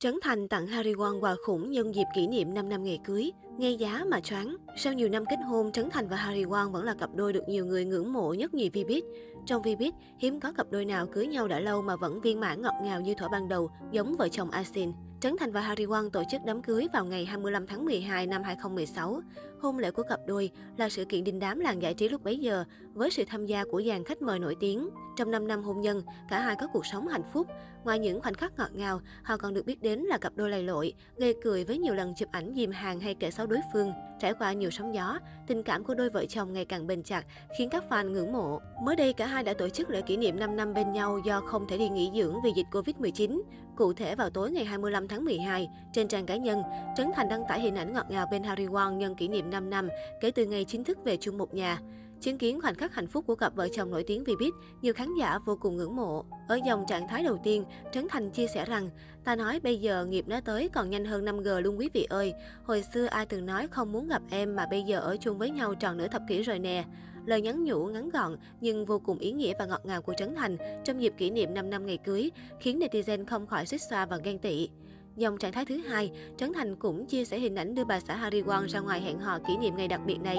Trấn Thành tặng Harry Won quà khủng nhân dịp kỷ niệm 5 năm ngày cưới. Nghe giá mà choáng. Sau nhiều năm kết hôn, Trấn Thành và Harry Won vẫn là cặp đôi được nhiều người ngưỡng mộ nhất nhì Vbiz. Trong Vbiz, hiếm có cặp đôi nào cưới nhau đã lâu mà vẫn viên mãn ngọt ngào như thuở ban đầu, giống vợ chồng Asin. Trấn Thành và Harry Won tổ chức đám cưới vào ngày 25 tháng 12 năm 2016. Hôn lễ của cặp đôi là sự kiện đình đám làng giải trí lúc bấy giờ với sự tham gia của dàn khách mời nổi tiếng. Trong 5 năm hôn nhân, cả hai có cuộc sống hạnh phúc. Ngoài những khoảnh khắc ngọt ngào, họ còn được biết đến là cặp đôi lầy lội, gây cười với nhiều lần chụp ảnh dìm hàng hay kể xấu đối phương. Trải qua nhiều sóng gió, tình cảm của đôi vợ chồng ngày càng bền chặt, khiến các fan ngưỡng mộ. Mới đây, cả hai đã tổ chức lễ kỷ niệm 5 năm bên nhau do không thể đi nghỉ dưỡng vì dịch Covid-19. Cụ thể vào tối ngày 25 tháng 12, trên trang cá nhân, Trấn Thành đăng tải hình ảnh ngọt ngào bên Harry Won nhân kỷ niệm 5 năm kể từ ngày chính thức về chung một nhà. Chứng kiến khoảnh khắc hạnh phúc của cặp vợ chồng nổi tiếng Vbiz, nhiều khán giả vô cùng ngưỡng mộ. Ở dòng trạng thái đầu tiên, Trấn Thành chia sẻ rằng, ta nói bây giờ nghiệp nó tới còn nhanh hơn 5G luôn quý vị ơi. Hồi xưa ai từng nói không muốn gặp em mà bây giờ ở chung với nhau tròn nửa thập kỷ rồi nè. Lời nhắn nhủ ngắn gọn nhưng vô cùng ý nghĩa và ngọt ngào của Trấn Thành trong dịp kỷ niệm 5 năm ngày cưới, khiến netizen không khỏi xích xoa và ghen tị. Dòng trạng thái thứ hai, Trấn Thành cũng chia sẻ hình ảnh đưa bà xã Harry Won ra ngoài hẹn hò kỷ niệm ngày đặc biệt này.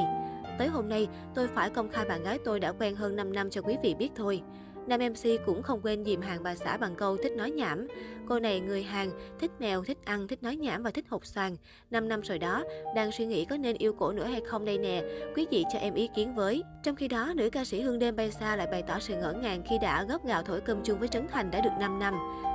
Tới hôm nay, tôi phải công khai bạn gái tôi đã quen hơn 5 năm cho quý vị biết thôi. Nam MC cũng không quên dìm hàng bà xã bằng câu thích nói nhảm. Cô này người Hàn, thích mèo, thích ăn, thích nói nhảm và thích hột xoàn. 5 năm rồi đó, đang suy nghĩ có nên yêu cổ nữa hay không đây nè. Quý vị cho em ý kiến với. Trong khi đó, nữ ca sĩ Hương Đêm Bay Xa lại bày tỏ sự ngỡ ngàng khi đã góp gạo thổi cơm chung với Trấn Thành đã được 5 năm.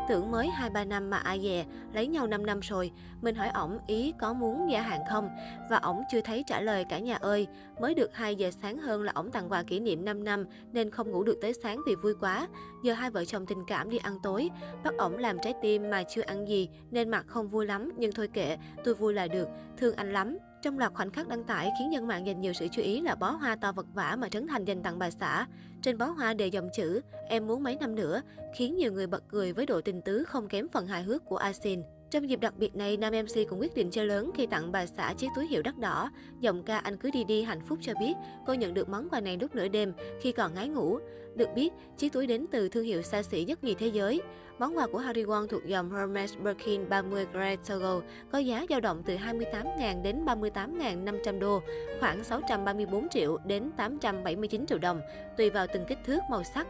Tưởng mới 2-3 năm mà ai dè, lấy nhau 5 năm rồi. Mình hỏi ổng ý có muốn gia hạn không? Và ổng chưa thấy trả lời cả nhà ơi. Mới được 2 giờ sáng hơn là ổng tặng quà kỷ niệm 5 năm nên không ngủ được tới sáng vì vui quá. Giờ hai vợ chồng tình cảm đi ăn tối. Bắt ổng làm trái tim mà chưa ăn gì nên mặt không vui lắm. Nhưng thôi kệ, tôi vui là được. Thương anh lắm. Trong loạt khoảnh khắc đăng tải khiến dân mạng dành nhiều sự chú ý là bó hoa to vật vả mà Trấn Thành dành tặng bà xã. Trên bó hoa đề dòng chữ Em muốn mấy năm nữa, khiến nhiều người bật cười với độ tình tứ không kém phần hài hước của Asin. Trong dịp đặc biệt này, nam MC cũng quyết định chơi lớn khi tặng bà xã chiếc túi hiệu đắt đỏ. Giọng ca Anh cứ đi đi hạnh phúc cho biết, cô nhận được món quà này lúc nửa đêm khi còn ngái ngủ. Được biết, chiếc túi đến từ thương hiệu xa xỉ nhất nhì thế giới. Món quà của Harry Won thuộc dòng Hermes Birkin 30 grand Togo có giá dao động từ 28.000 đến 38.500 đô, khoảng 634 triệu đến 879 triệu đồng, tùy vào từng kích thước, màu sắc.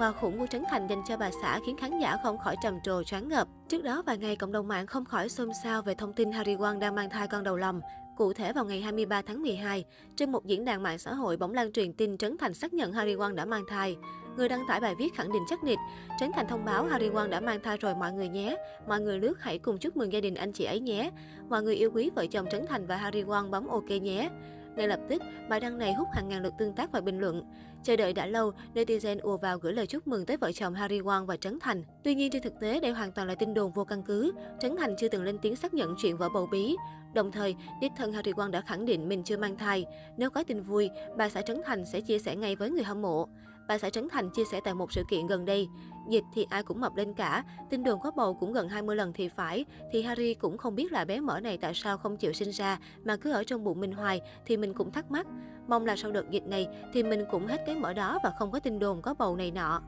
Hoa khủng của Trấn Thành dành cho bà xã khiến khán giả không khỏi trầm trồ choáng ngợp. Trước đó vài ngày, cộng đồng mạng không khỏi xôn xao về thông tin Harry Won đang mang thai con đầu lòng. Cụ thể vào ngày 23 tháng 12, trên một diễn đàn mạng xã hội bỗng lan truyền tin Trấn Thành xác nhận Harry Won đã mang thai. Người đăng tải bài viết khẳng định chắc nịch, Trấn Thành thông báo Harry Won đã mang thai rồi mọi người nhé. Mọi người lướt hãy cùng chúc mừng gia đình anh chị ấy nhé. Mọi người yêu quý vợ chồng Trấn Thành và Harry Won bấm ok nhé. Ngay lập tức, bài đăng này hút hàng ngàn lượt tương tác và bình luận. Chờ đợi đã lâu, netizen ùa vào gửi lời chúc mừng tới vợ chồng Harry Won và Trấn Thành. Tuy nhiên trên thực tế đây hoàn toàn là tin đồn vô căn cứ. Trấn Thành chưa từng lên tiếng xác nhận chuyện vợ bầu bí. Đồng thời, đích thân Harry Won đã khẳng định mình chưa mang thai. Nếu có tin vui, bà xã Trấn Thành sẽ chia sẻ ngay với người hâm mộ. Bà xã Trấn Thành chia sẻ tại một sự kiện gần đây. Dịch thì ai cũng mập lên cả, tin đồn có bầu cũng gần 20 lần thì phải, thì Harry cũng không biết là bé mỡ này tại sao không chịu sinh ra mà cứ ở trong bụng mình hoài thì mình cũng thắc mắc. Mong là sau đợt dịch này thì mình cũng hết cái mỡ đó và không có tin đồn có bầu này nọ.